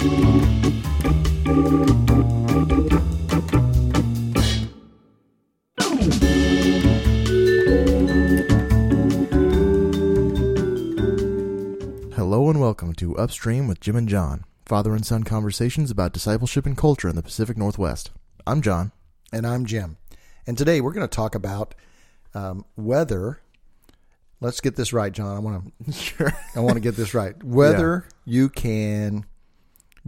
Hello and welcome to Upstream with Jim and John, father and son conversations about discipleship and culture in the Pacific Northwest. I'm John. And I'm Jim. And today we're going to talk about um, whether. Let's get this right, John. I want to. Sure. I want to get this right. Whether you can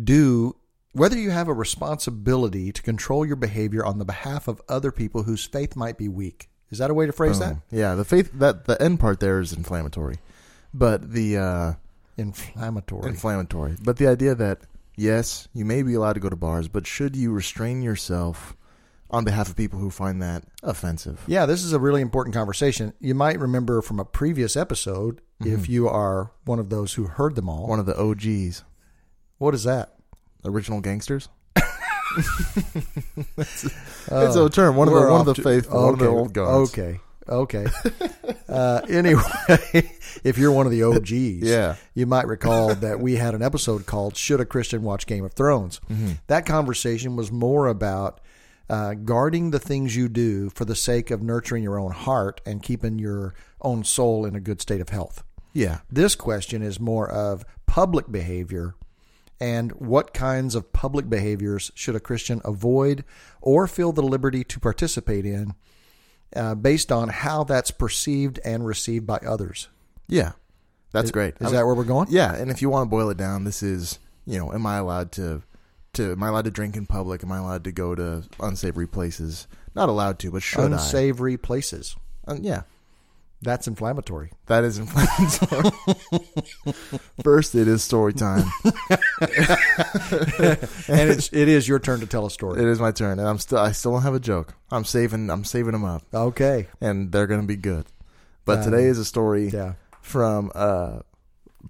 do, whether you have a responsibility to control your behavior on the behalf of other people whose faith might be weak. Is that a way to phrase that? Yeah, the faith that the end part there is inflammatory, but the uh, Inflammatory. inflammatory. But the idea that yes, you may be allowed to go to bars, but should you restrain yourself on behalf of people who find that offensive? yeah, this is a really important conversation. You might remember from a previous episode, if you are one of those who heard them all. One of the OGs, What is that? original gangsters. it's Oh, a term. One of we're the one of off the to- faithful, one of the okay, old guards. Okay. Okay. uh, anyway, if you're one of the OGs, Yeah. you might recall that we had an episode called "Should a Christian Watch Game of Thrones?" Mm-hmm. That conversation was more about uh, guarding the things you do for the sake of nurturing your own heart and keeping your own soul in a good state of health. Yeah. This question is more of public behavior and what kinds of public behaviors should a Christian avoid or feel the liberty to participate in uh, based on how that's perceived and received by others. Yeah. That's great. Is that where we're going? Yeah, and if you want to boil it down, this is, you know, am I allowed to to am I allowed to drink in public? Am I allowed to go to unsavory places? Not allowed to, but should Unsavory places. I? Uh, yeah. That's inflammatory. That is inflammatory. First, it is story time. and it's it is your turn to tell a story. It is my turn, and I'm still I still don't have a joke. I'm saving I'm saving them up, Okay. and they're gonna be good. But Um, today is a story Yeah. from uh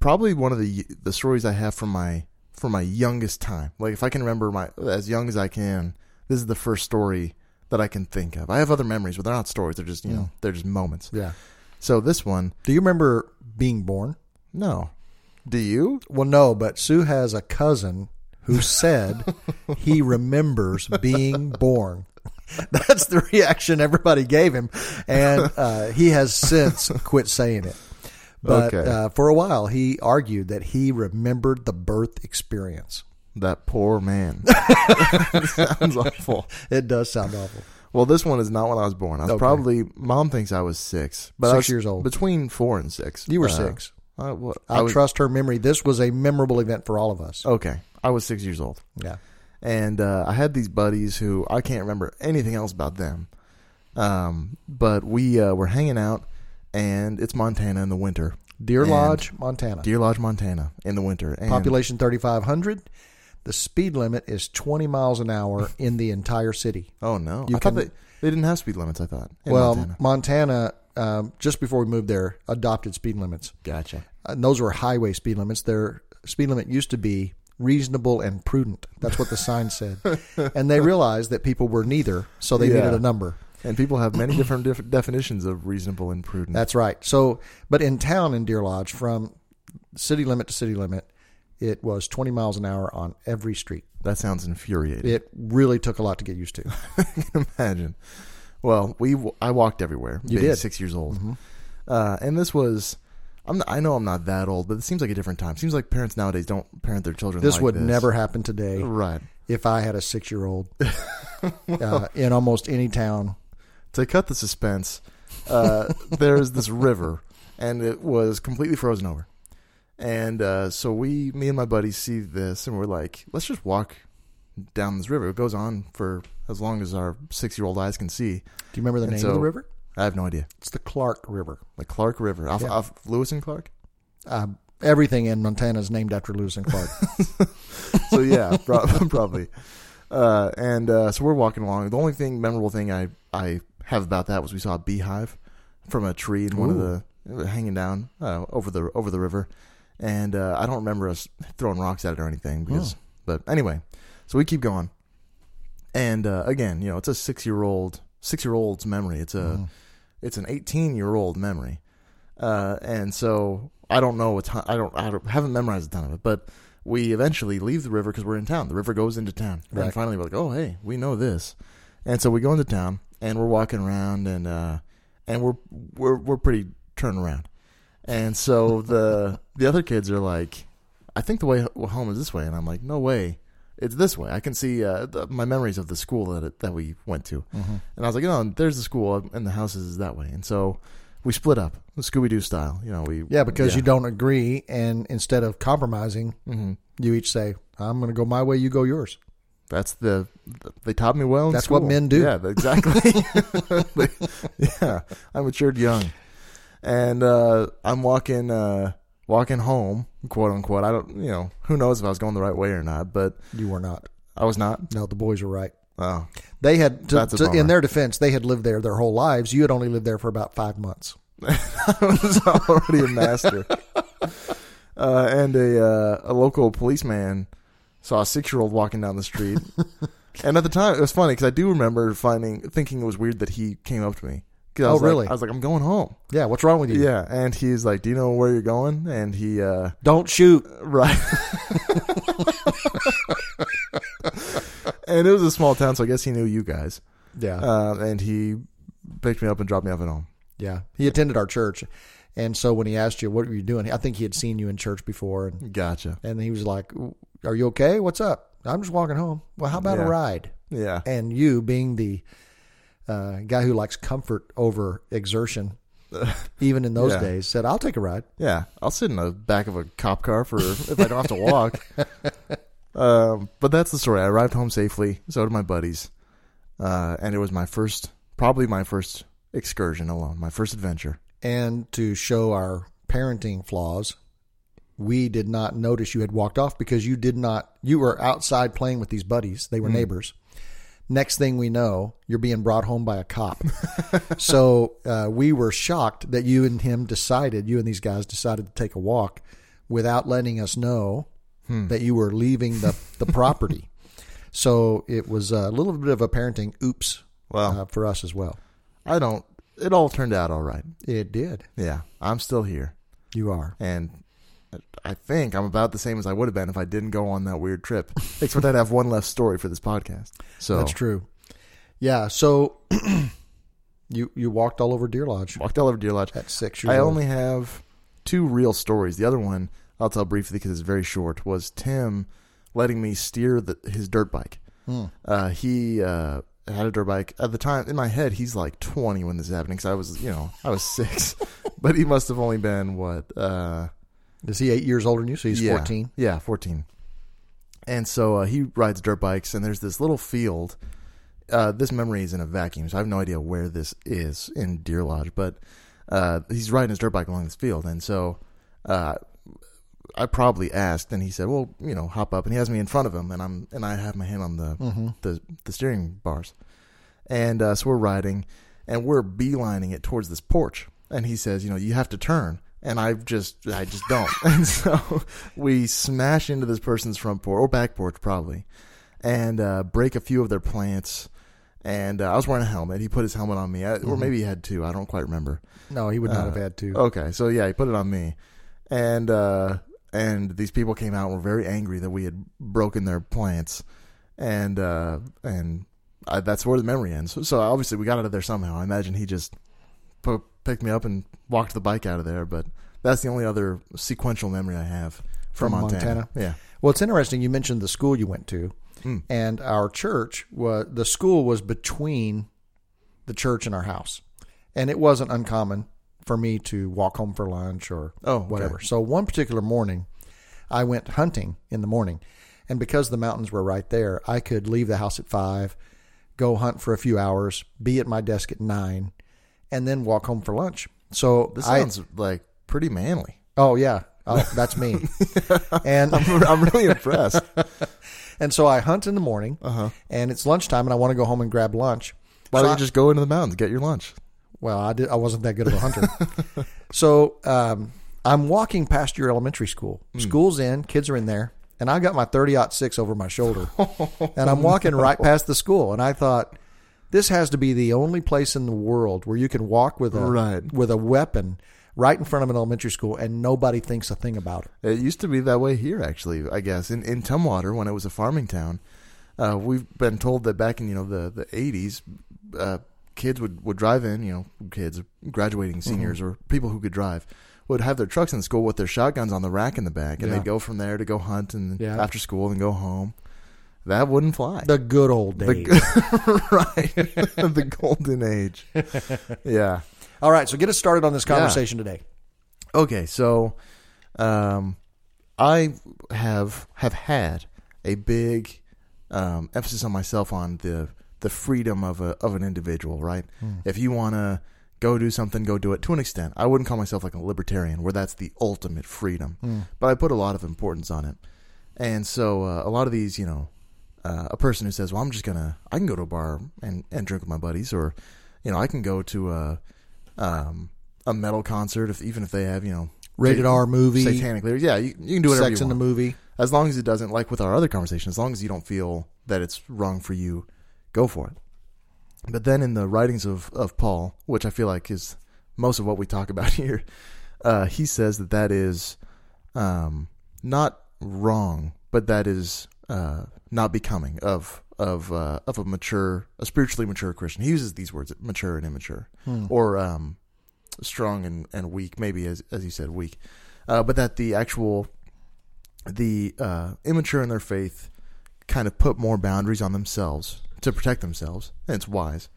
probably one of the the stories I have from my from my youngest time. Like if I can remember my as young as I can, this is the first story that I can think of. I have other memories, but they're not stories. They're just you know they're just moments. Yeah. So this one, Do you remember being born? no. Do you? Well, no, but Sue has a cousin who said he remembers being born. That's the reaction everybody gave him, and uh, he has since quit saying it. But Okay. uh, for a while, he argued that he remembered the birth experience. That poor man. Sounds awful. It does sound awful. Well, this one is not when I was born. I was Okay. probably mom thinks I was six, but I Six was years old. between four and six. You were Uh, six. I, what, I, was, trust her memory. This was a memorable event for all of us. Okay, I was six years old. Yeah. and uh, I had these buddies who I can't remember anything else about them. Um, but we uh, were hanging out, and it's Montana in the winter. Deer And- Lodge, Montana. Deer Lodge, Montana, in the winter. And Population 3,500. The speed limit is 20 miles an hour in the entire city. Oh no! You I can- thought they, they didn't have speed limits. I thought. in well, Montana. Montana, um, just before we moved there, adopted speed limits. gotcha. And those were highway speed limits. Their speed limit used to be reasonable and prudent. That's what the sign said. and they realized that people were neither, so they Yeah. needed a number. And people have many different dif- definitions of reasonable and prudent. That's right. So, but in town in Deer Lodge, from city limit to city limit, it was 20 miles an hour on every street. that sounds infuriating. It really took a lot to get used to. I can imagine. Well, we I walked everywhere. You did. six years old, uh, and this was. I'm not, I know I'm not that old, but it seems like a different time. Seems like parents nowadays don't parent their children. This like would this. never happen today Right. if I had a six year old uh, in almost any town. To cut the suspense, uh, there's this river, and it was completely frozen over. And uh, so we, me and my buddies, see this, and we're like, let's just walk down this river. It goes on for as long as our six-year-old eyes can see. Do you remember the And name of the river? I have no idea. It's the Clark River. The Clark River, off, Yeah. off Lewis and Clark. Uh, everything in Montana is named after Lewis and Clark. so yeah, probably. Uh, and uh, so we're walking along. The only thing memorable thing I I have about that was we saw a beehive from a tree in one of the hanging down uh, over the over the river, and uh, I don't remember us throwing rocks at it or anything because. But anyway, so we keep going, and uh, again, you know, it's a six year old six year old's memory. It's a it's an eighteen year old memory, uh, and so I don't know a ton. I don't I don't, haven't memorized a ton of it, but we eventually leave the river because we're in town. The river goes into town. Right. And finally, we're like, oh, hey, we know this. And so we go into town and we're walking around and uh, and we're we're we're pretty turned around. And so the the other kids are like, I think the way home is this way, and I'm like, no way, it's this way. I can see uh, the, my memories of the school that it, that we went to, Mm-hmm. and I was like, oh, there's the school, and the houses is that way. And so we split up, Scooby Doo style. You know, we Yeah, because you don't agree, and instead of compromising, hmm you each say, "I'm going to go my way, you go yours." That's the they taught me well. That's what men do. Yeah, exactly. yeah, I matured young, and uh, I'm walking uh, walking home, quote unquote. I don't, you know, who knows if I was going the right way or not, but You were not. I was not. No, the boys were right. Oh, They had, to, That's a to- bummer. in their defense, they had lived there their whole lives. You had only lived there for about five months. I was already a master. Uh, and a uh, a local policeman saw a six year old walking down the street, and at the time it was funny because I do remember finding thinking it was weird that he came up to me. 'Cause I Oh, was like- really? I was like, I'm going home. Yeah, what's wrong with you? Yeah, and he's like, "Do you know where you're going?" And he, uh, Don't shoot. right. and it was a small town, so I guess he knew you guys. Yeah, Uh, and he picked me up and dropped me off at home. yeah. He attended our church, and so when he asked you what were you doing, I think he had seen you in church before, and Gotcha. and he was like, "Are you okay? What's up?" I'm just walking home. Well, how about Yeah. a ride? Yeah. And you, being the uh, guy who likes comfort over exertion, even in those Yeah. days, said, "I'll take a ride." Yeah, I'll sit in the back of a cop car for if I don't have to walk. um, but that's the story. I arrived home safely. So did my buddies, uh, and it was my first, probably my first excursion alone, my first adventure. And to show our parenting flaws, we did not notice you had walked off because you did not. You were outside playing with these buddies; they were neighbors. Next thing we know, you're being brought home by a cop. so uh, we were shocked that you and him decided, you and these guys decided to take a walk without letting us know that you were leaving the, the property. So it was a little bit of a parenting oops Well, uh, for us as well. I don't. It all turned out all right. It did. Yeah, I'm still here, You are. and I think I'm about the same as I would have been if I didn't go on that weird trip. Except I'd have one less story for this podcast. So That's true. Yeah. So you you walked all over Deer Lodge walked all over Deer Lodge. at six years I old. only have two real stories. The other one I'll tell briefly because it's very short. Was Tim letting me steer the, his dirt bike? Hmm. Uh, he uh, had a dirt bike at the time. In my head, he's like 20 when this is happening because I was, you know, I was six, but he must have only been what? Uh, Is he eight years older than you? So he's yeah, fourteen. Yeah, 14. And so uh, he rides dirt bikes, and there's this little field. Uh, this memory is in a vacuum, so I have no idea where this is in Deer Lodge. But uh, he's riding his dirt bike along this field, and so uh, I probably asked, and he said, "Well, you know, hop up." And he has me in front of him, and I'm and I have my hand on the Mm-hmm. the, the steering bars, and uh, so we're riding, and we're beelining it towards this porch. And he says, "You know, you have to turn." And I just, I just don't. And so we smash into this person's front porch or back porch, probably, and uh, break a few of their plants. And uh, I was wearing a helmet. He put his helmet on me, I, or maybe he had two. I don't quite remember. No, he would not Uh, have had two. Okay, so yeah, he put it on me, and uh, and these people came out and were very angry that we had broken their plants, and uh, and I, that's where the memory ends. So, so obviously we got out of there somehow. I imagine he just picked me up and walked the bike out of there, but that's the only other sequential memory I have from, From Montana. Montana? Yeah, Well, it's interesting. You mentioned the school you went to, Hmm. and our church was the school was between the church and our house, and it wasn't uncommon for me to walk home for lunch or Oh, okay. whatever. So one particular morning, I went hunting in the morning, and because the mountains were right there, I could leave the house at five, go hunt for a few hours, be at my desk at nine, and then walk home for lunch. So this I sounds like pretty manly. oh yeah. Oh, that's me. and I'm, I'm really impressed. And so I hunt in the morning, Uh-huh. and it's lunchtime, and I want to go home and grab lunch. Why So don't I- you just go into the mountains get your lunch? Well, I did. I wasn't that good of a hunter. so um, I'm walking past your elementary school. Hmm. School's in, kids are in there, and I got my 30 six over my shoulder, and I'm walking right past the school, and I thought. This has to be the only place in the world where you can walk with a Right. with a weapon right in front of an elementary school, and nobody thinks a thing about it. It used to be that way here, actually. I guess in in Tumwater, when it was a farming town, uh, we've been told that back in you know the the eighties, uh, kids would would drive in. You know, kids graduating seniors or people who could drive would have their trucks in school with their shotguns on the rack in the back, and Yeah. they'd go from there to go hunt and Yeah. after school and go home. That wouldn't fly. The good old days. right, the golden age. Yeah. All right, so get us started on this conversation today. Okay, so um, I have have had a big um, emphasis on myself on the the freedom of a of an individual. Right, if you want to go do something, go do it to an extent. I wouldn't call myself like a libertarian, where that's the ultimate freedom, but I put a lot of importance on it. And so uh, a lot of these, you know, uh, a person who says, "Well, I'm just gonna, I can go to a bar and, and drink with my buddies," or, you know, I can go to a um, a metal concert if even if they have, you know, Rated R movie, satanic lyrics. Yeah, you, you can do whatever sex in the movie. As long as it doesn't, like with our other conversation, as long as you don't feel that it's wrong for you, go for it. But then in the writings of, of Paul, which I feel like is most of what we talk about here, uh, he says that that is um, not wrong, but that is uh, not becoming of of uh, of a mature, a spiritually mature Christian. He uses these words, mature and immature, or um, strong and, and weak, maybe as as you said, weak. Uh, but that the actual the uh, immature in their faith kind of put more boundaries on themselves to protect themselves, and it's wise.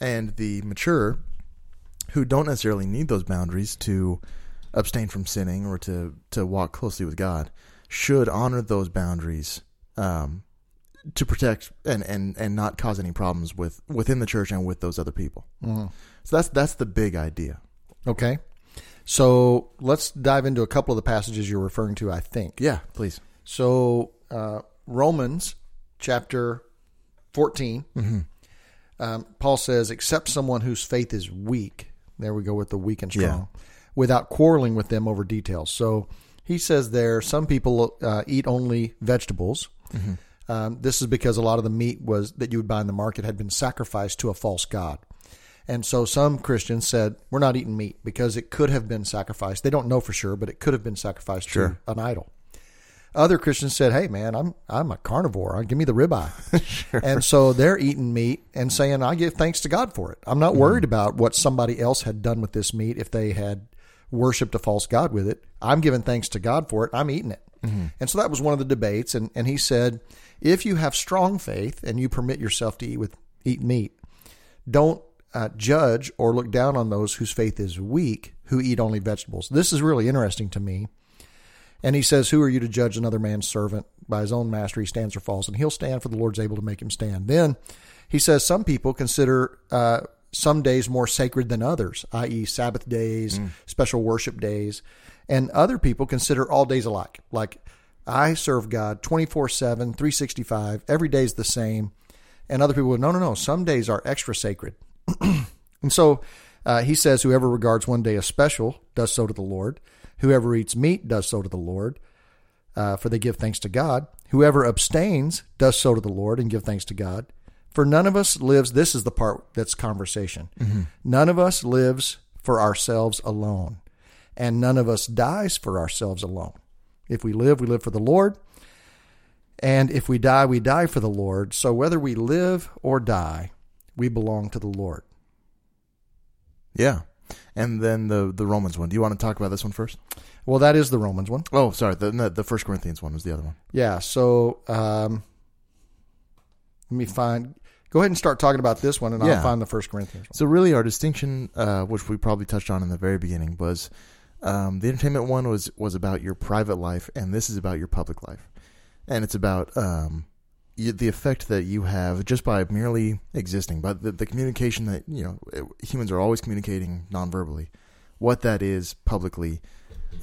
And the mature, who don't necessarily need those boundaries to abstain from sinning or to to walk closely with God, should honor those boundaries um, to protect and, and and not cause any problems with within the church and with those other people. So that's that's the big idea. Okay. So let's dive into a couple of the passages you're referring to, I think. Yeah, please. So, uh, Romans chapter 14, um, Paul says, Accept someone whose faith is weak. There we go with the weak and strong, without quarreling with them over details. So, he says there, some people uh, eat only vegetables. Mm-hmm. Um, this is because a lot of the meat was that you would buy in the market had been sacrificed to a false god. And so some Christians said, We're not eating meat because it could have been sacrificed. They don't know for sure, but it could have been sacrificed Sure. to an idol. Other Christians said, "Hey, man, I'm I'm a carnivore. Uh, give me the ribeye." And so they're eating meat and saying, "I give thanks to God for it. I'm not worried mm-hmm. about what somebody else had done with this meat if they had worshipped a false god with it. I'm giving thanks to God for it. I'm eating it." And so that was one of the debates. And and he said, "If you have strong faith and you permit yourself to eat with eat meat, don't uh, judge or look down on those whose faith is weak who eat only vegetables." This is really interesting to me. And he says, Who are you to judge another man's servant? By his own master he stands or falls, and he'll stand, for the Lord's able to make him stand. Then he says, Some people consider uh, some days more sacred than others, i.e., Sabbath days, special worship days. And other people consider all days alike. Like, I serve God 24 7, 365, every day's the same. And other people, no, no, no, some days are extra sacred. And so uh, he says, Whoever regards one day as special does so to the Lord. Whoever eats meat does so to the Lord, uh, for they give thanks to God. Whoever abstains does so to the Lord and give thanks to God. For none of us lives, this is the part that's conversation. None of us lives for ourselves alone, and none of us dies for ourselves alone. If we live, we live for the Lord. And if we die, we die for the Lord. So whether we live or die, we belong to the Lord. Yeah. And then the the Romans one. Do you want to talk about this one first? Well, that is the Romans one. Oh, sorry. The the First Corinthians one was the other one. Yeah. So um, let me find. Go ahead and start talking about this one, and Yeah. I'll find the First Corinthians one. So really, our distinction, uh, which we probably touched on in the very beginning, was um, the entertainment one was was about your private life, and this is about your public life, and it's about um, y the effect that you have just by merely existing, but the, the communication that you know it- humans are always communicating non-verbally, what that is publicly,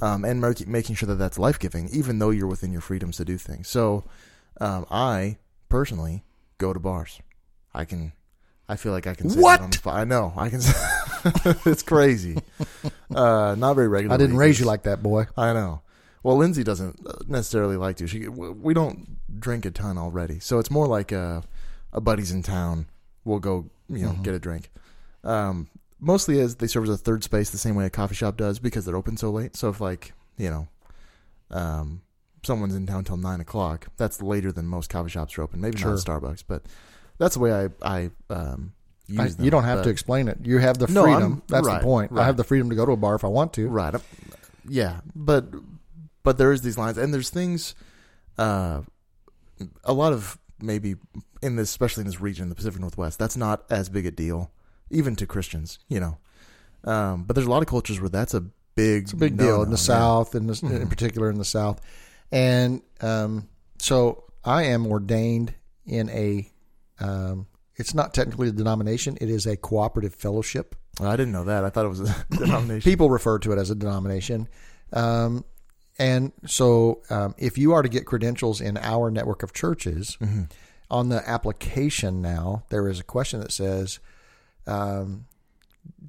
um, and mar- making sure that that's life giving, even though you're within your freedoms to do things. So, um, I personally go to bars. I can. I feel like I can say What? that on the spot. I know. I can. it's crazy. Uh, not very regular. I didn't raise you like that, boy. I know. Well, Lindsay doesn't uh, necessarily like to. She we don't drink a ton already, so it's more like a, a buddies in town. We'll go, you know, get a drink. Um, mostly as they serve as a third space, the same way a coffee shop does, because they're open so late. So if like you know, um, someone's in town till nine o'clock, that's later than most coffee shops are open. Maybe Sure. not Starbucks, but that's the way I I um use I- them. you don't have But- to explain it. You have the freedom. I'm- That's right, the point. I have the freedom to go to a bar if I want to. Right. Yeah, but but there is these lines, and there's things. Uh, a lot of maybe in this, especially in this region, the Pacific Northwest, that's not as big a deal, even to Christians, you know. Um, but there's a lot of cultures where that's a big, It's a big deal in the. South, in, the, in particular in the South. And um, so I am ordained in a. Um, it's not technically a denomination; it is a cooperative fellowship. I didn't know that. I thought it was a denomination. People refer to it as a denomination. Um, and so, um, if you are to get credentials in our network of churches, Mhm. on the application now, there is a question that says, um,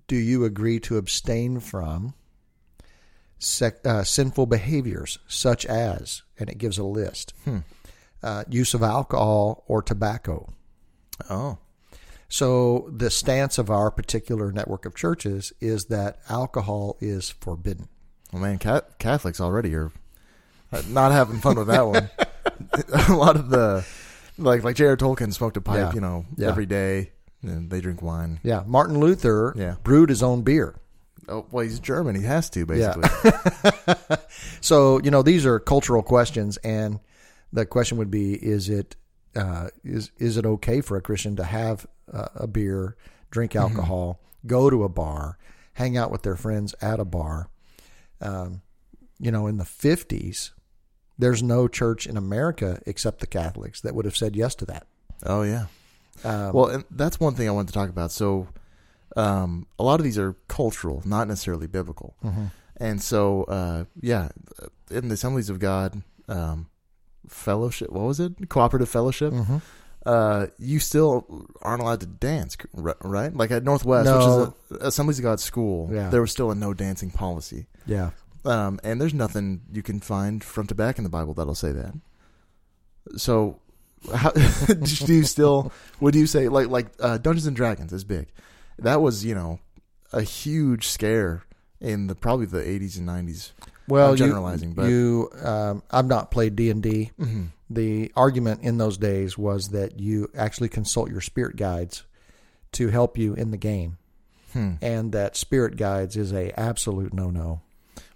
"Do you agree to abstain from sec- uh, sinful behaviors such as?" And it gives a list: Hmm. uh, use of alcohol or tobacco. Oh, So the stance of our particular network of churches is that alcohol is forbidden. well, man, Cat- Catholics already are uh, not having fun with that one. a lot of the like like J.R. Tolkien smoked a pipe, Yeah. you know, Yeah. every day, and they drink wine. Yeah, Martin Luther Yeah. brewed his own beer. Oh, well, he's German. He has to Yeah. basically. So you know these are cultural questions, and the question would be: Is it uh, is is it okay for a Christian to have uh, a beer, drink alcohol, go to a bar, hang out with their friends at a bar? Um, you know, in the fifties, there's no church in America except the Catholics that would have said yes to that. Oh yeah. Um, Well, and that's one thing I wanted to talk about. So, um, a lot of these are cultural, not necessarily biblical. mhm. And so, uh, yeah, in the Assemblies of God um, fellowship, what was it? Cooperative fellowship. Mhm. Uh, you still aren't allowed to dance, right? Like at Northwest, No. which is a Assemblies of God school, Yeah. there was still a no dancing policy. yeah. Um, and there's nothing you can find front to back in the Bible that'll say that. So, how, do you still? Would you say like like uh, Dungeons and Dragons is big? That was you know a huge scare in the probably the 80s and 90s. Well, I'm you- generalizing, but- you, um, I've not played D and D. Mm-hmm. The argument in those days was that you actually consult your spirit guides to help you in the game, Hmm. and that spirit guides is a absolute no no.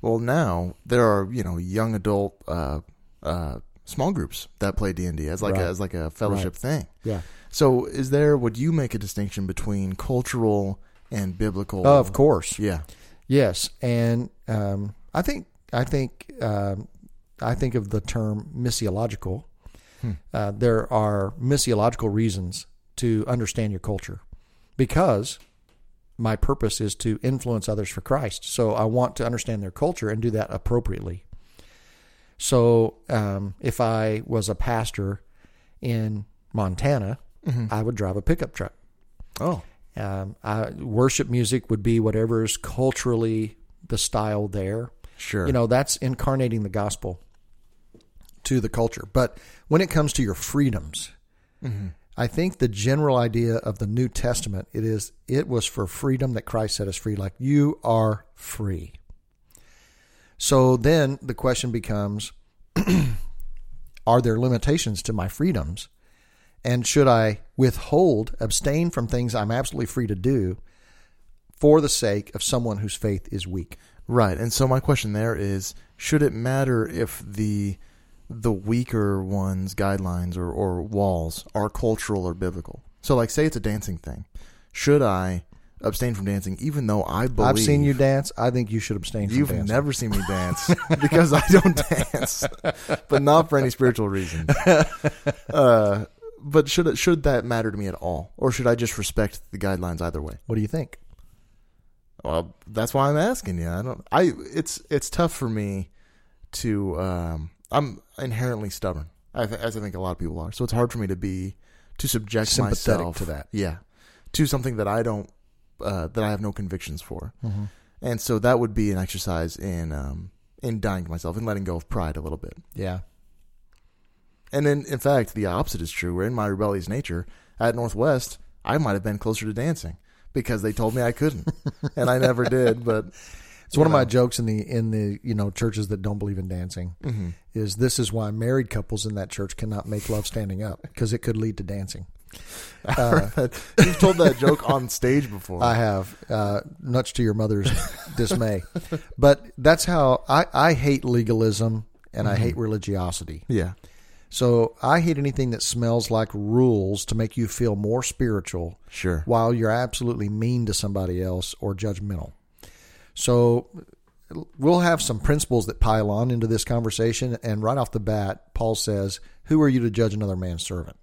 Well, now there are you know young adult uh, uh, small groups that play D and D as like Right. a, as like a fellowship thing. Yeah, So, is there? Would you make a distinction between cultural and biblical? of course, Yeah. yes, and um, I think I think um, I think of the term missiological. Hmm. Uh, there are missiological reasons to understand your culture because my purpose is to influence others for Christ. So I want to understand their culture and do that appropriately. So um, if I was a pastor in Montana, Mhm. I would drive a pickup truck. Oh. Um, I, worship music would be whatever is culturally the style there. Sure. You know, that's incarnating the gospel to the culture. But when it comes to your freedoms, Mm-hmm. I think the general idea of the New Testament it is it was for freedom that Christ set us free. Like you are free. So then the question becomes are there limitations to my freedoms? And should I withhold, abstain from things I'm absolutely free to do for the sake of someone whose faith is weak? Right. And so my question there is should it matter if the the weaker ones guidelines or, or walls are cultural or biblical? So like say it's a dancing thing. Should I abstain from dancing even though I believe I've seen you dance. I think you should abstain from dancing. You've dancing. never seen me dance because I don't dance, but not for any spiritual reason. Uh, but should it, should that matter to me at all, or should I just respect the guidelines either way? What do you think? Well, that's why I'm asking you. I don't. I it's it's tough for me to. Um, I'm inherently stubborn, I th- as I think a lot of people are. So it's hard for me to be to subject myself to that. Yeah, to something that I don't uh, that I have no convictions for. Mm-hmm. And so that would be an exercise in um, in dying to myself and letting go of pride a little bit. Yeah. And then, in fact, the opposite is true. Where in my rebellious nature at Northwest, I might have been closer to dancing because they told me I couldn't, and I never did. But It's one of my jokes in the in the you know churches that don't believe in dancing. Mm-hmm. Is this is why married couples in that church cannot make love standing up because it could lead to dancing. You've told that joke on stage before. I have, uh, much to your mother's dismay. But that's how I, I hate legalism and I hate religiosity. yeah, So I hate anything that smells like rules to make you feel more spiritual sure. while you're absolutely mean to somebody else or judgmental. So we'll have some principles that pile on into this conversation. And right off the bat, Paul says, Who are you to judge another man's servant?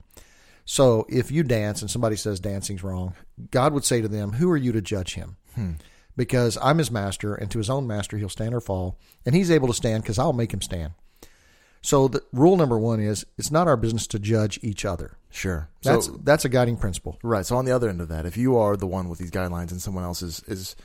So if you dance and somebody says dancing's wrong, God would say to them, Who are you to judge him? Hmm. Because I'm his master, and to his own master he'll stand or fall. And he's able to stand because I'll make him stand. So the rule number one is it's not our business to judge each other. Sure. That's so, that's a guiding principle. right. So on the other end of that, if you are the one with these guidelines and someone else is is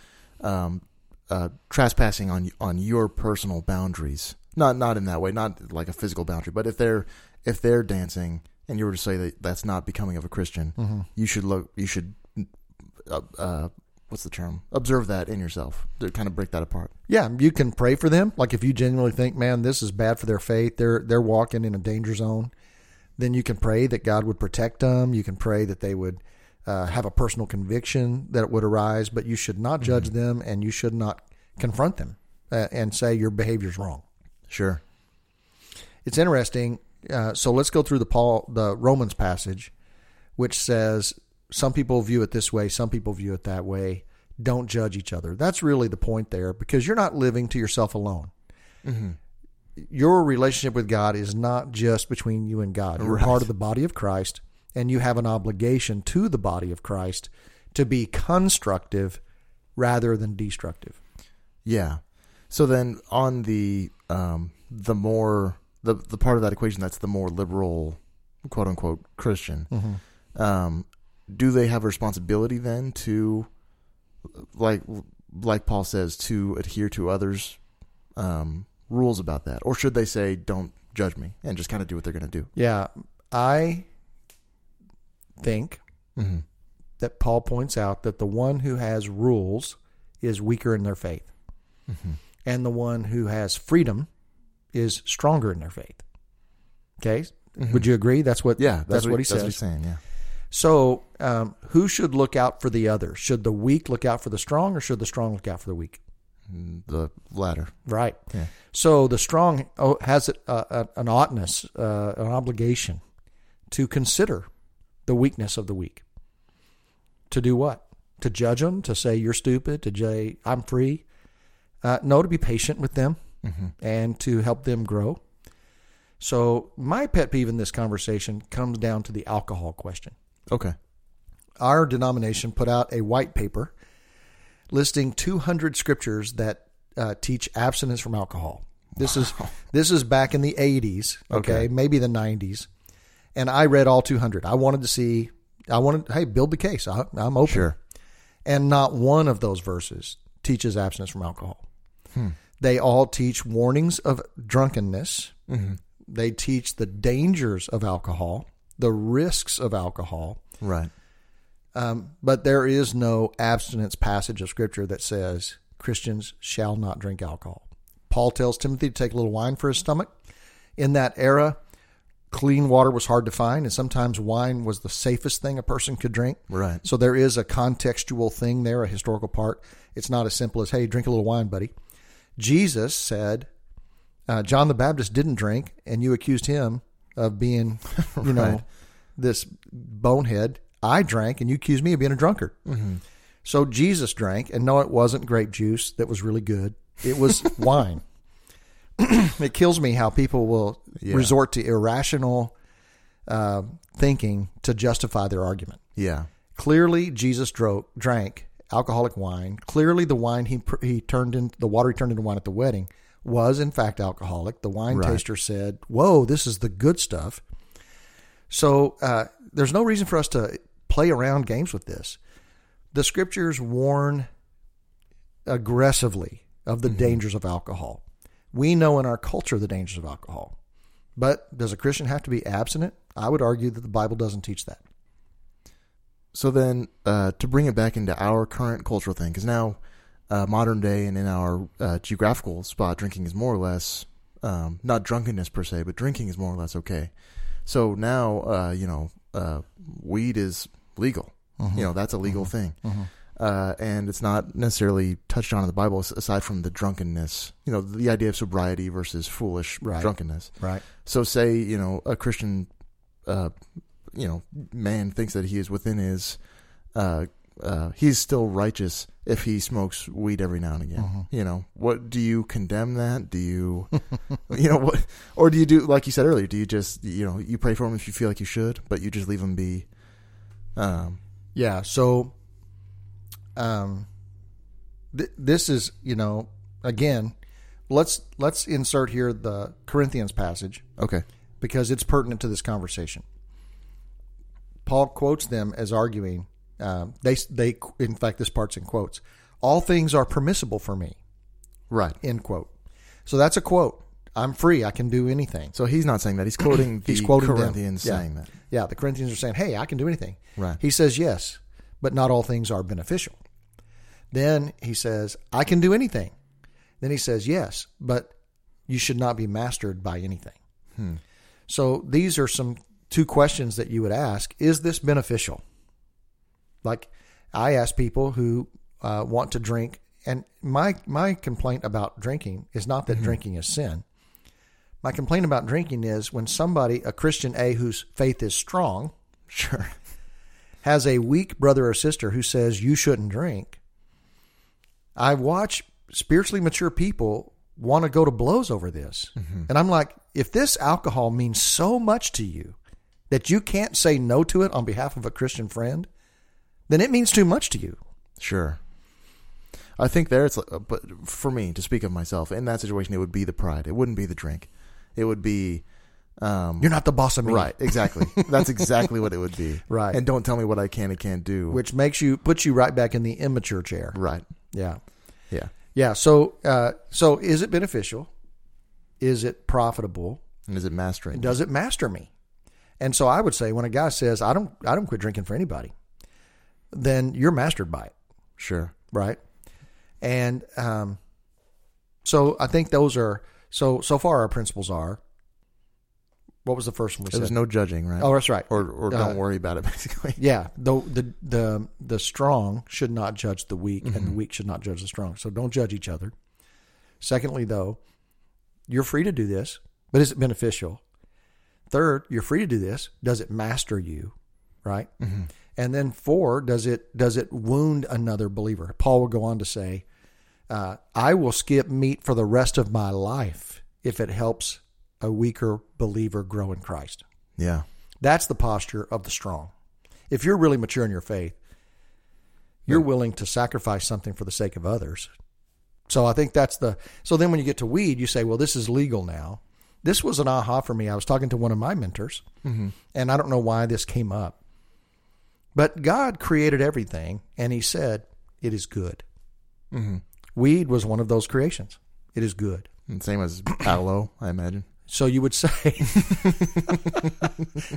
um, uh, trespassing on on your personal boundaries, not not in that way, not like a physical boundary, but if they're if they're dancing and you were to say that that's not becoming of a Christian, you should look. You should. Uh, uh, what's the term? Observe that in yourself to kind of break that apart. Yeah, you can pray for them. Like if you genuinely think, man, this is bad for their faith, they're they're walking in a danger zone, then you can pray that God would protect them. You can pray that they would uh, have a personal conviction that it would arise, but you should not judge them and you should not confront them uh, and say your behavior's wrong. Sure. It's interesting. Uh, so let's go through the Paul the Romans passage, which says some people view it this way, some people view it that way. Don't judge each other. That's really the point there, because you're not living to yourself alone. Your relationship with God is not just between you and God. You're Right. part of the body of Christ, and you have an obligation to the body of Christ to be constructive rather than destructive. Yeah. So then on the um the more the the part of that equation that's the more liberal quote unquote Christian, um, do they have a responsibility then to like like Paul says, to adhere to others um rules about that? Or should they say don't judge me and just kind of do what they're gonna do? Yeah, I think Mm-hmm. that Paul points out that the one who has rules is weaker in their faith, Mm-hmm. and the one who has freedom is stronger in their faith. Okay, would you agree? That's what Mm-hmm. Yeah, that's, what, he that's says. what he's saying, yeah. So, um, who should look out for the other? Should the weak look out for the strong, or should the strong look out for the weak? The latter. Right. Yeah. So the strong oh, has an oughtness, uh, an obligation to consider the weakness of the weak. To do what? To judge them? To say you're stupid? To say I'm free? Uh, no, to be patient with them and to help them grow. So my pet peeve in this conversation comes down to the alcohol question Okay. our denomination put out a white paper listing 200 scriptures that uh, teach abstinence from alcohol. This is this is back in the 80s, okay, Okay. maybe the 90s, and I read all 200. I wanted to see, I wanted, hey, build the case. I, I'm open. Sure. And not one of those verses teaches abstinence from alcohol. They all teach warnings of drunkenness. They teach the dangers of alcohol, the risks of alcohol. Right. Um, but there is no abstinence passage of scripture that says Christians shall not drink alcohol. Paul tells Timothy to take a little wine for his stomach. In that era, clean water was hard to find, and sometimes wine was the safest thing a person could drink. Right. So there is a contextual thing there, a historical part. It's not as simple as, hey, drink a little wine, buddy. Jesus said, uh, John the Baptist didn't drink, and you accused him of being, you know, this bonehead. I drank, and you accused me of being a drunkard. So Jesus drank, and no, it wasn't grape juice that was really good. It was wine. it kills me how people will Yeah. resort to irrational uh, thinking to justify their argument. Yeah. Clearly, Jesus dro- drank alcoholic wine. Clearly, the wine he he turned in the water he turned into wine at the wedding was in fact alcoholic. The wine Right. taster said, "Whoa, this is the good stuff." So uh, there's no reason for us to play around games with this. The scriptures warn aggressively of the dangers of alcohol. We know in our culture the dangers of alcohol. But does a Christian have to be abstinent? I would argue that the Bible doesn't teach that. so then uh, to bring it back into our current cultural thing, because now uh, modern day and in our uh, geographical spot, drinking is more or less um, not drunkenness per se, but drinking is more or less okay. So now, uh, you know, uh, weed is legal. Mm-hmm. You know, that's a legal thing. Uh, and it's not necessarily touched on in the Bible aside from the drunkenness. You know, the idea of sobriety versus foolish Right. drunkenness. Right. So, say you know a Christian, uh, you know, man thinks that he is within his, uh, he's still righteous if he smokes weed every now and again. Mm-hmm. You know, what do you condemn that? Do you, you know, what, or do you do like you said earlier? Do you just you know you pray for him if you feel like you should, but you just leave him be? Um, Yeah. So, um, th- this is you know again, let's let's insert here the Corinthians passage okay, because it's pertinent to this conversation. Paul quotes them as arguing. Um, they they in fact this part's in quotes. All things are permissible for me. right. End quote. So that's a quote. I'm free. I can do anything. So he's not saying that. He's quoting the He's quoting. Corinthians Yeah. saying that. Yeah, the Corinthians are saying, "Hey, I can do anything." Right. He says, "Yes, but not all things are beneficial." Then he says, "I can do anything." Then he says, "Yes, but you should not be mastered by anything." Hmm. So these are some two questions that you would ask: Is this beneficial? Like I ask people who uh, want to drink, and my my complaint about drinking is not Mm-hmm. that drinking is sin. My complaint about drinking is when somebody, a Christian A whose faith is strong, Sure. has a weak brother or sister who says you shouldn't drink. I watch spiritually mature people want to go to blows over this. And I'm like, if this alcohol means so much to you that you can't say no to it on behalf of a Christian friend, then it means too much to you. Sure. I think there it's, like- uh, but for me to speak of myself in that situation, it would be the pride. It wouldn't be the drink. It would be, um, You're not the boss of me. right. Exactly. That's exactly what it would be. Right. And don't tell me what I can and can't do. Which makes you puts you right back in the immature chair. right. Yeah. Yeah. Yeah. So uh, so is it beneficial? Is it profitable? And is it mastering? does it master me? And so I would say when a guy says I don't I don't quit drinking for anybody, then you're mastered by it, Sure. right? And um, so I think those are so so far our principles are. What was the first one we There was no judging, right? oh, that's right. Or or Uh, don't worry about it, basically. Yeah, the the the the strong should not judge the weak, and the Mm-hmm. weak should not judge the strong. So don't judge each other. Secondly, though, you're free to do this, but is it beneficial? Third, you're free to do this. Does it master you? Right. Mm-hmm. And then four, does it does it wound another believer? Paul will go on to say, uh, "I will skip meat for the rest of my life if it helps a weaker believer grow in Christ." Yeah. That's the posture of the strong. If you're really mature in your faith, you're willing to sacrifice something for the sake of others. So I think that's the. So then when you get to weed, you say, well, this is legal now. This was an aha for me. I was talking to one of my mentors, and I don't know why this came up. But God created everything, and He said, it is good. Weed was one of those creations. It is good. And same as aloe, I imagine. So you would say,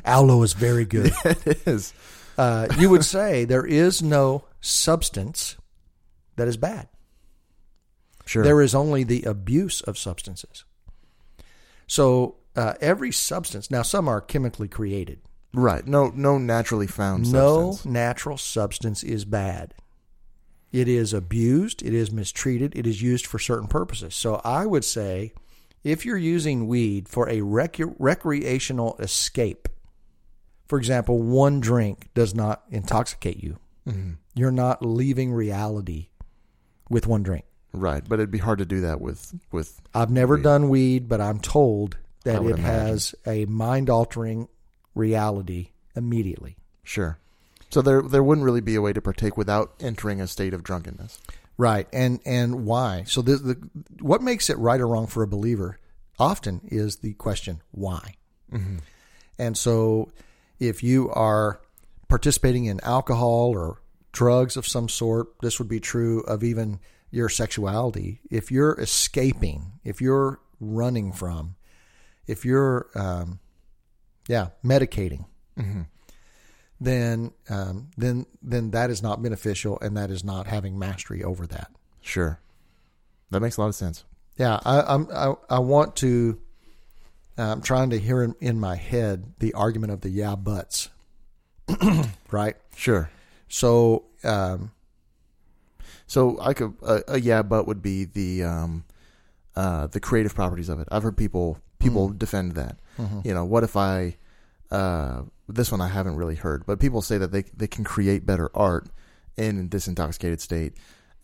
aloe is very good. it is. uh, you would say there is no substance that is bad. Sure. There is only the abuse of substances. So uh, every substance, now some are chemically created. Right. No no naturally found No substance. natural substance is bad. It is abused, it is mistreated, it is used for certain purposes. So I would say if you're using weed for a rec- recreational escape, for example, one drink does not intoxicate you. Mm-hmm. You're not leaving reality with one drink. Right. But it'd be hard to do that with with I've never done weed, but I'm told that it imagine. has a mind altering reality immediately. sure. So there there wouldn't really be a way to partake without entering a state of drunkenness. Right, and and why? So the, the what makes it right or wrong for a believer often is the question why. And so, if you are participating in alcohol or drugs of some sort, this would be true of even your sexuality. If you're escaping, if you're running from, if you're, um, yeah, medicating, then um, then then that is not beneficial, and that is not having mastery over that. Sure. That makes a lot of sense. Yeah, I, I'm I, I want to. I'm trying to hear in, in my head the argument of the yeah buts, right? Sure. So um, So I could a, a yeah, but would be the um, uh, the creative properties of it. I've heard people people defend that. You know, what if I uh, this one I haven't really heard, but people say that they they can create better art in this intoxicated state.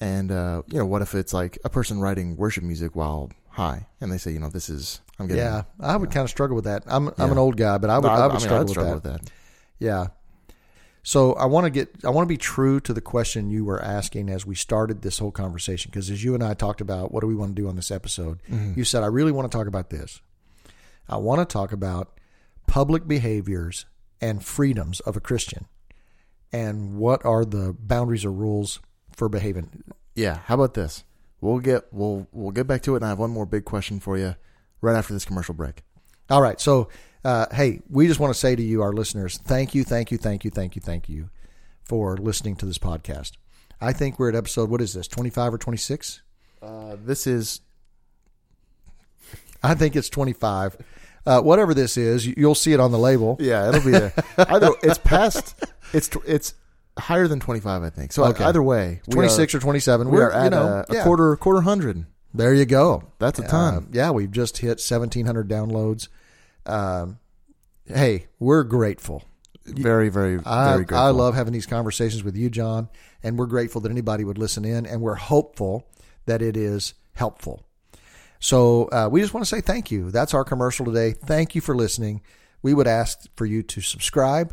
And uh, you know, what if it's like a person writing worship music while high, and they say, you know, this is I'm getting yeah, I would kind of struggle with that. I'm I'm an old guy, but I would No, I, would mean, struggle, with, struggle that. with that. Yeah. So I want to get I want to be true to the question you were asking as we started this whole conversation because as you and I talked about what do we want to do on this episode, you said I really want to talk about this. I want to talk about public behaviors and freedoms of a Christian and what are the boundaries or rules for behaving. Yeah. How about this? We'll get we'll we'll get back to it, and I have one more big question for you right after this commercial break. All right. So, uh, hey, we just want to say to you, our listeners, thank you, thank you, thank you, thank you, thank you for listening to this podcast. I think we're at episode, what is this, 25 or 26? Uh, this is I think it's 25. Uh, whatever this is, you- you'll see it on the label. Yeah, it'll be there. either it's past. It's tw- it's higher than twenty five, I think. So Okay. either way, we 26 or 27. we We're, are at you know, a, a yeah. quarter quarter hundred. There you go. That's a ton. Uh, yeah, we've just hit 1,700 downloads. Um, hey, we're grateful. very very I, very grateful. I love having these conversations with you, John, and we're grateful that anybody would listen in, and we're hopeful that it is helpful. So uh, we just want to say thank you. That's our commercial today. Thank you for listening. We would ask for you to subscribe.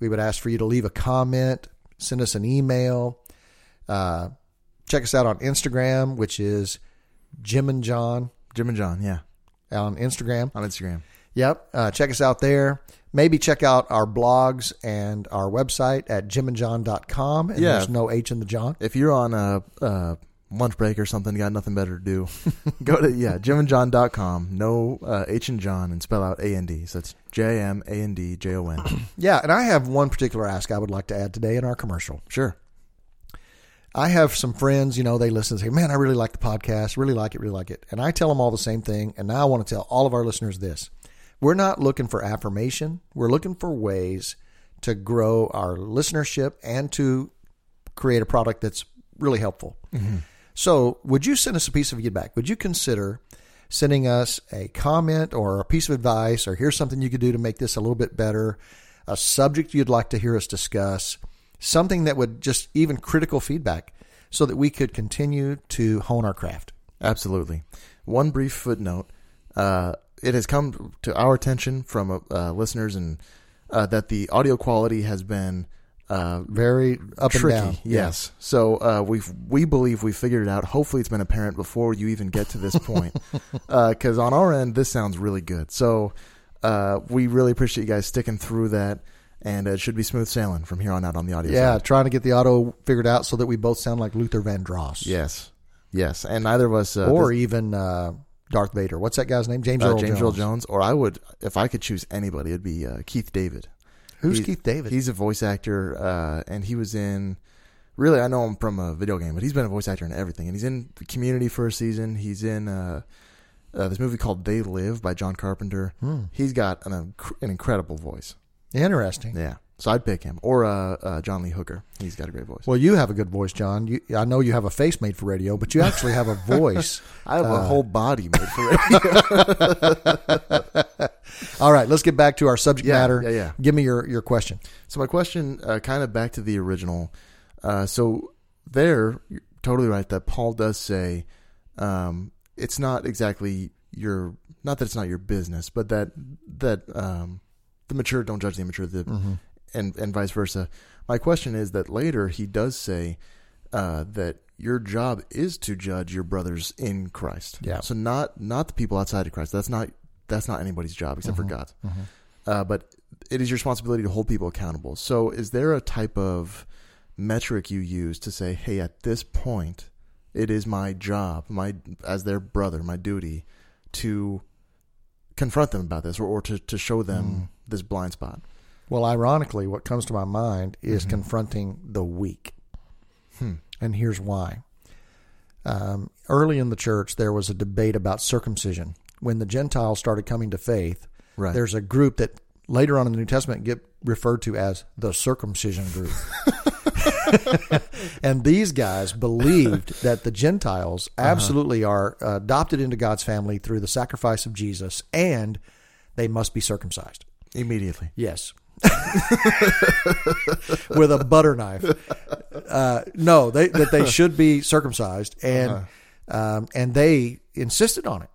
We would ask for you to leave a comment, send us an email. Uh, check us out on Instagram, which is Jim and John Jim and John. Yeah, on Instagram. on Instagram. Yep. Uh, check us out there. Maybe check out our blogs and our website at jimandjon.com. And Yeah. there's no H in the John. If you're on a, a lunch break or something, got nothing better to do, go to yeah jimandjon.com. No uh, H and John and spell out A N D. So it's J M A N D J O N. Yeah. And I have one particular ask I would like to add today in our commercial. Sure. I have some friends, you know, they listen and say, man, I really like the podcast, really like it, really like it. And I tell them all the same thing. And now I want to tell all of our listeners this we're not looking for affirmation, we're looking for ways to grow our listenership and to create a product that's really helpful. So, would you send us a piece of feedback? Would you consider sending us a comment or a piece of advice or here's something you could do to make this a little bit better, a subject you'd like to hear us discuss, something that would just even critical feedback so that we could continue to hone our craft? Absolutely. One brief footnote: uh, it has come to our attention from uh, listeners and uh, that the audio quality has been uh, Very up tricky. and down. Yes. So uh, we we believe we figured it out. Hopefully, it's been apparent before you even get to this point. Because on our end, this sounds really good. So uh, we really appreciate you guys sticking through that, and it should be smooth sailing from here on out on the audio. Yeah, side. trying to get the auto figured out so that we both sound like Luther Vandross. Yes. Yes. And neither of us. Uh, Or this- even uh, Darth Vader. What's that guy's name? James uh, Earl James Jones. Earl Jones, or I would, if I could choose anybody, it'd be uh, Keith David. Who's He's- Keith David? He's a voice actor, uh, and he was in. Really, I know him from a video game, but he's been a voice actor in everything. And he's in Community for a season. He's in uh, uh, this movie called They Live by John Carpenter. Hmm. He's got an, an incredible voice. Interesting. Yeah, so I'd pick him or uh, uh, John Lee Hooker. He's got a great voice. Well, you have a good voice, John. You, I know you have a face made for radio, but you actually have a voice. I have a uh, whole body made for it. All right, let's get back to our subject Yeah, matter. yeah, yeah. Give me your, your question. So my question, uh, kind of back to the original. Uh, so there, you're totally right that Paul does say um, it's not exactly your, not that it's not your business, but that that um, the mature don't judge the immature, the, Mm-hmm. And and vice versa. My question is that later he does say uh, that your job is to judge your brothers in Christ. Yeah. So not not the people outside of Christ. That's not that's not anybody's job except Mm-hmm. for God's. Uh, but it is your responsibility to hold people accountable. So, is there a type of metric you use to say, "Hey, at this point, it is my job, my as their brother, my duty to confront them about this, or, or to to show them Mm. this blind spot"? Well, ironically, what comes to my mind is mm-hmm. confronting the weak. Hmm. And here's why. Um, early in the church, there was a debate about circumcision. When the Gentiles started coming to faith, Right. there's a group that later on in the New Testament get referred to as the circumcision group. and these guys believed that the Gentiles uh-huh. absolutely are adopted into God's family through the sacrifice of Jesus and they must be circumcised. Immediately. Yes. With a butter knife. Uh, no, they, that they should be circumcised, and um, and they insisted on it.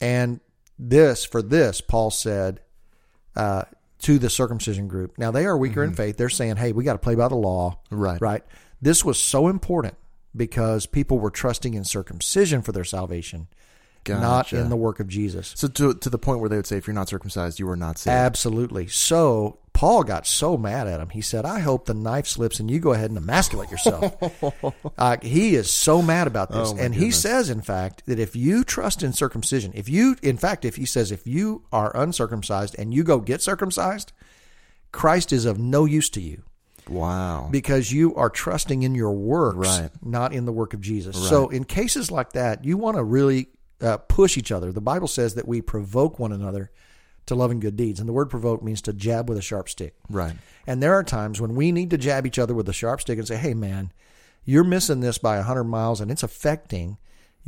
And this for this, Paul said uh, to the circumcision group. Now they are weaker in faith. They're saying, "Hey, we got to play by the law." Right. Right. This was so important because people were trusting in circumcision for their salvation, not Gotcha. in the work of Jesus. So to to the point where they would say, if you're not circumcised, you are not saved. Absolutely. So Paul got so mad at him. He said, "I hope the knife slips and you go ahead and emasculate yourself." uh, he is so mad about this, Oh, and he says, in fact, that if you trust in circumcision, if you, in fact, if he says, if you are uncircumcised and you go get circumcised, Christ is of no use to you wow. because you are trusting in your works, Right. not in the work of Jesus. So, in cases like that, you want to really uh, push each other. The Bible says that we provoke one another to love and good deeds, and the word provoke means to jab with a sharp stick. right. And there are times when we need to jab each other with a sharp stick and say, "Hey, man, you're missing this by hundred miles, and it's affecting."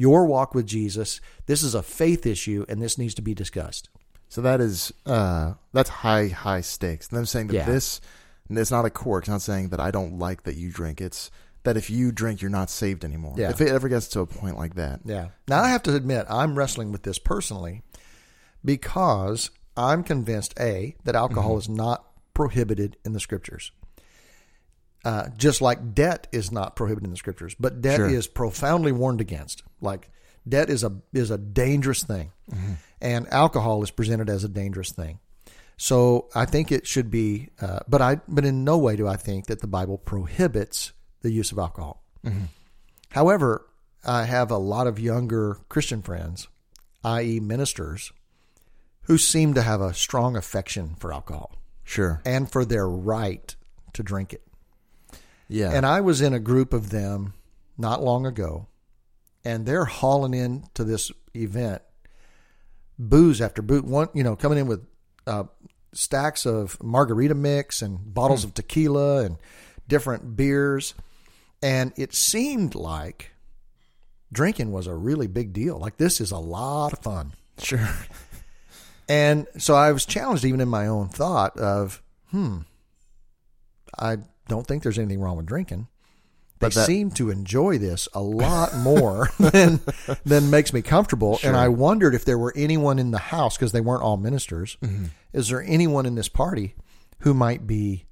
Your walk with Jesus. This is a faith issue, and this needs to be discussed. So that is uh that's high high stakes. I'm saying that Yeah. this it's not a quirk. It's not saying that I don't like that you drink. It's that if you drink, you're not saved anymore. Yeah. If it ever gets to a point like that, Yeah. Now I have to admit I'm wrestling with this personally because I'm convinced a that alcohol Mm-hmm. is not prohibited in the scriptures. Uh, just like debt is not prohibited in the scriptures, but debt Sure. is profoundly warned against. Like debt is a is a dangerous thing, Mm-hmm. and alcohol is presented as a dangerous thing. So I think it should be, uh, but I but in no way do I think that the Bible prohibits the use of alcohol. However, I have a lot of younger Christian friends, i.e., ministers, who seem to have a strong affection for alcohol sure, and for their right to drink it. yeah, And I was in a group of them not long ago, and they're hauling in to this event booze after booze, one you know coming in with uh, stacks of margarita mix and bottles of tequila and different beers, and it seemed like drinking was a really big deal. Like this is a lot of fun. sure, And so I was challenged even in my own thought of, hmm, I don't think there's anything wrong with drinking. They But that- seem to enjoy this a lot more than than makes me comfortable. And I wondered if there were anyone in the house because they weren't all ministers. Mm-hmm. Is there anyone in this party who might be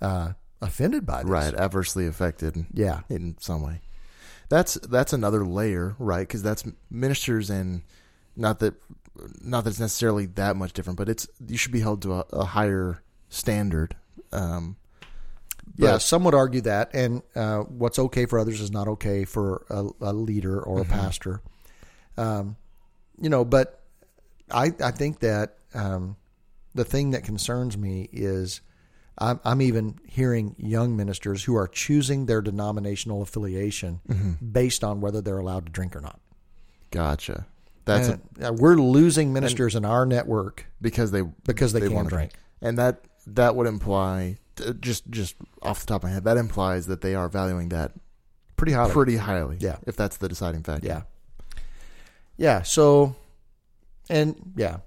uh, offended by this? right, adversely affected. Yeah. in some way. That's that's another layer, right? Because that's ministers and not that not that it's necessarily that much different, but it's you should be held to a, a higher standard. Um, Yeah, some would argue that, and uh, what's okay for others is not okay for a, a leader or a pastor. Um, you know, but I I think that um, the thing that concerns me is I'm, I'm even hearing young ministers who are choosing their denominational affiliation based on whether they're allowed to drink or not. gotcha. That's a, And, uh, we're losing ministers in our network because they because they, can't wanna drink. and that that would imply just just off the top of my head that implies that they are valuing that Pretty highly. pretty highly. Yeah. if that's the deciding factor. Yeah. Yeah. So, and yeah.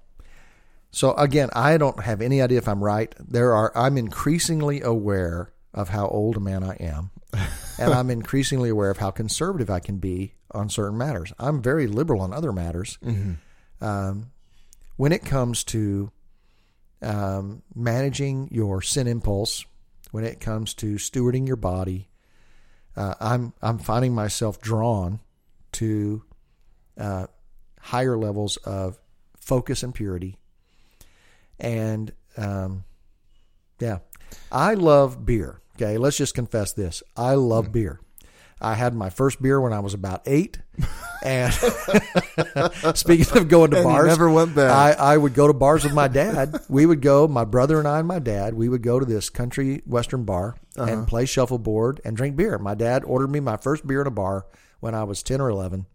So again, I don't have any idea if I'm right. There are, I'm increasingly aware of how old a man I am. and I'm increasingly aware of how conservative I can be on certain matters. I'm very liberal on other matters. Um, when it comes to um, managing your sin impulse, when it comes to stewarding your body, uh, I'm I'm finding myself drawn to uh, higher levels of focus and purity. And um, yeah, I love beer. Okay, let's just confess this. I love beer. I had my first beer when I was about eight. And speaking of going to And bars, never went back. I, I would go to bars with my dad. we would go, my brother and I and my dad, we would go to this country western bar Uh-huh. and play shuffleboard and drink beer. My dad ordered me my first beer in a bar when I was 10 or 11.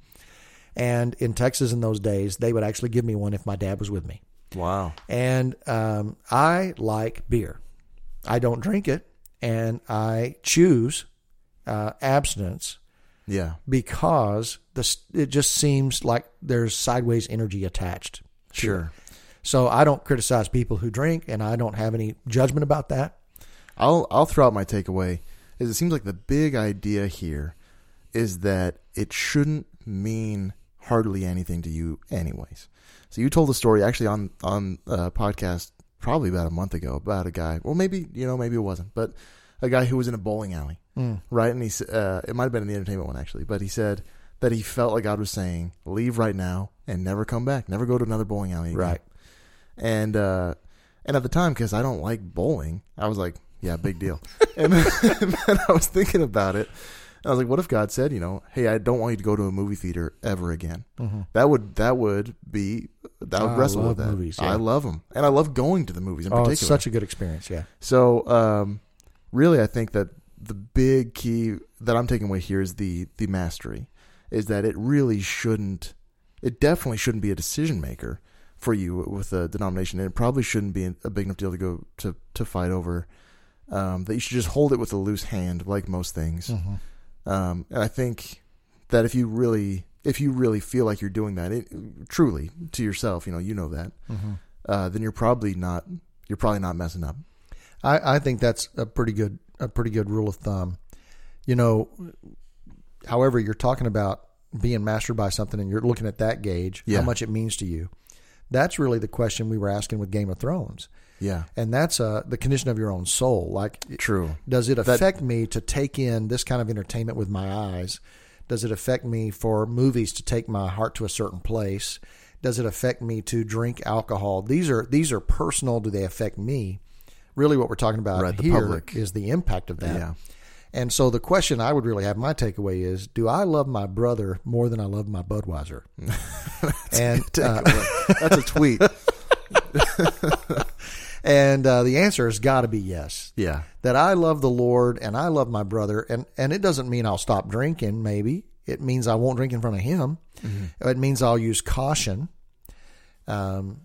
And in Texas in those days, they would actually give me one if my dad was with me. Wow. And um, I like beer. I don't drink it, and I choose uh, abstinence Yeah. because the it just seems like there's sideways energy attached. Sure. So I don't criticize people who drink, and I don't have any judgment about that. I'll I'll throw out my takeaway. Is it seems like the big idea here is that it shouldn't mean hardly anything to you, anyways. So you told a story actually on on a podcast probably about a month ago about a guy. Well, maybe you know, maybe it wasn't, but a guy who was in a bowling alley, right? And he uh, it might have been in the entertainment one actually, but he said that he felt like God was saying, "Leave right now and never come back. Never go to another bowling alley." Again. Right. And uh, and at the time, because I don't like bowling, I was like, "Yeah, big deal." and, then, and then I was thinking about it. I was like, "What if God said, you know, hey, I don't want you to go to a movie theater ever again?" That would that would be that would I wrestle with that. movies, I love them, and I love going to the movies in Oh, particular. it's such a good experience. Yeah. So, um, really, I think that the big key that I'm taking away here is the the mastery, is that it really shouldn't, it definitely shouldn't be a decision maker for you with a denomination, and it probably shouldn't be a big enough deal to go to to fight over. Um, that you should just hold it with a loose hand, like most things. Um, and I think that if you really, if you really feel like you're doing that, it, truly to yourself, you know, you know that, uh, then you're probably not, you're probably not messing up. I, I think that's a pretty good a pretty good rule of thumb. You know, however, you're talking about being mastered by something, and you're looking at that gauge, Yeah. how much it means to you. That's really the question we were asking with Game of Thrones, Yeah, and that's uh, the condition of your own soul. Like, true. does it affect me to take in this kind of entertainment with my eyes? Does it affect me for movies to take my heart to a certain place? Does it affect me to drink alcohol? These are these are personal. Do they affect me? Really, what we're talking about Right, the here public. is the impact of that. Yeah. And so the question I would really have my takeaway is: Do I love my brother more than I love my Budweiser? and uh, That's a tweet. and uh, the answer has got to be yes. yeah, that I love the Lord and I love my brother, and and it doesn't mean I'll stop drinking. Maybe it means I won't drink in front of him. It means I'll use caution um,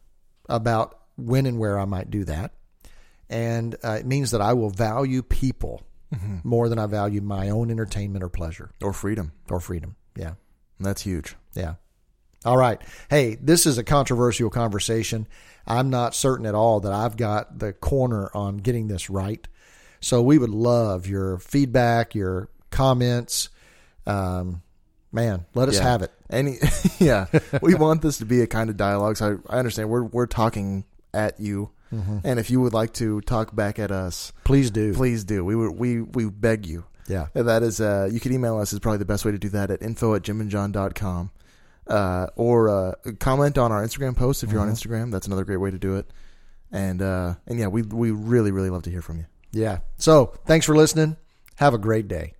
about when and where I might do that, and uh, it means that I will value people more than I value my own entertainment or pleasure or freedom. or freedom. Yeah, That's huge. yeah. All right. Hey, this is a controversial conversation. I'm not certain at all that I've got the corner on getting this right. So we would love your feedback, your comments. Um, man, let us Yeah. have it. Any, yeah, we want this to be a kind of dialogue. So I, I understand we're we're talking at you, and if you would like to talk back at us, Please do. please do. We would we we beg you. Yeah. And that is uh you can email us is probably the best way to do that at info at jimandjon.com. Uh or uh comment on our Instagram post if you're on Instagram. That's another great way to do it. And uh and yeah, we we really, really love to hear from you. Yeah. So thanks for listening. Have a great day.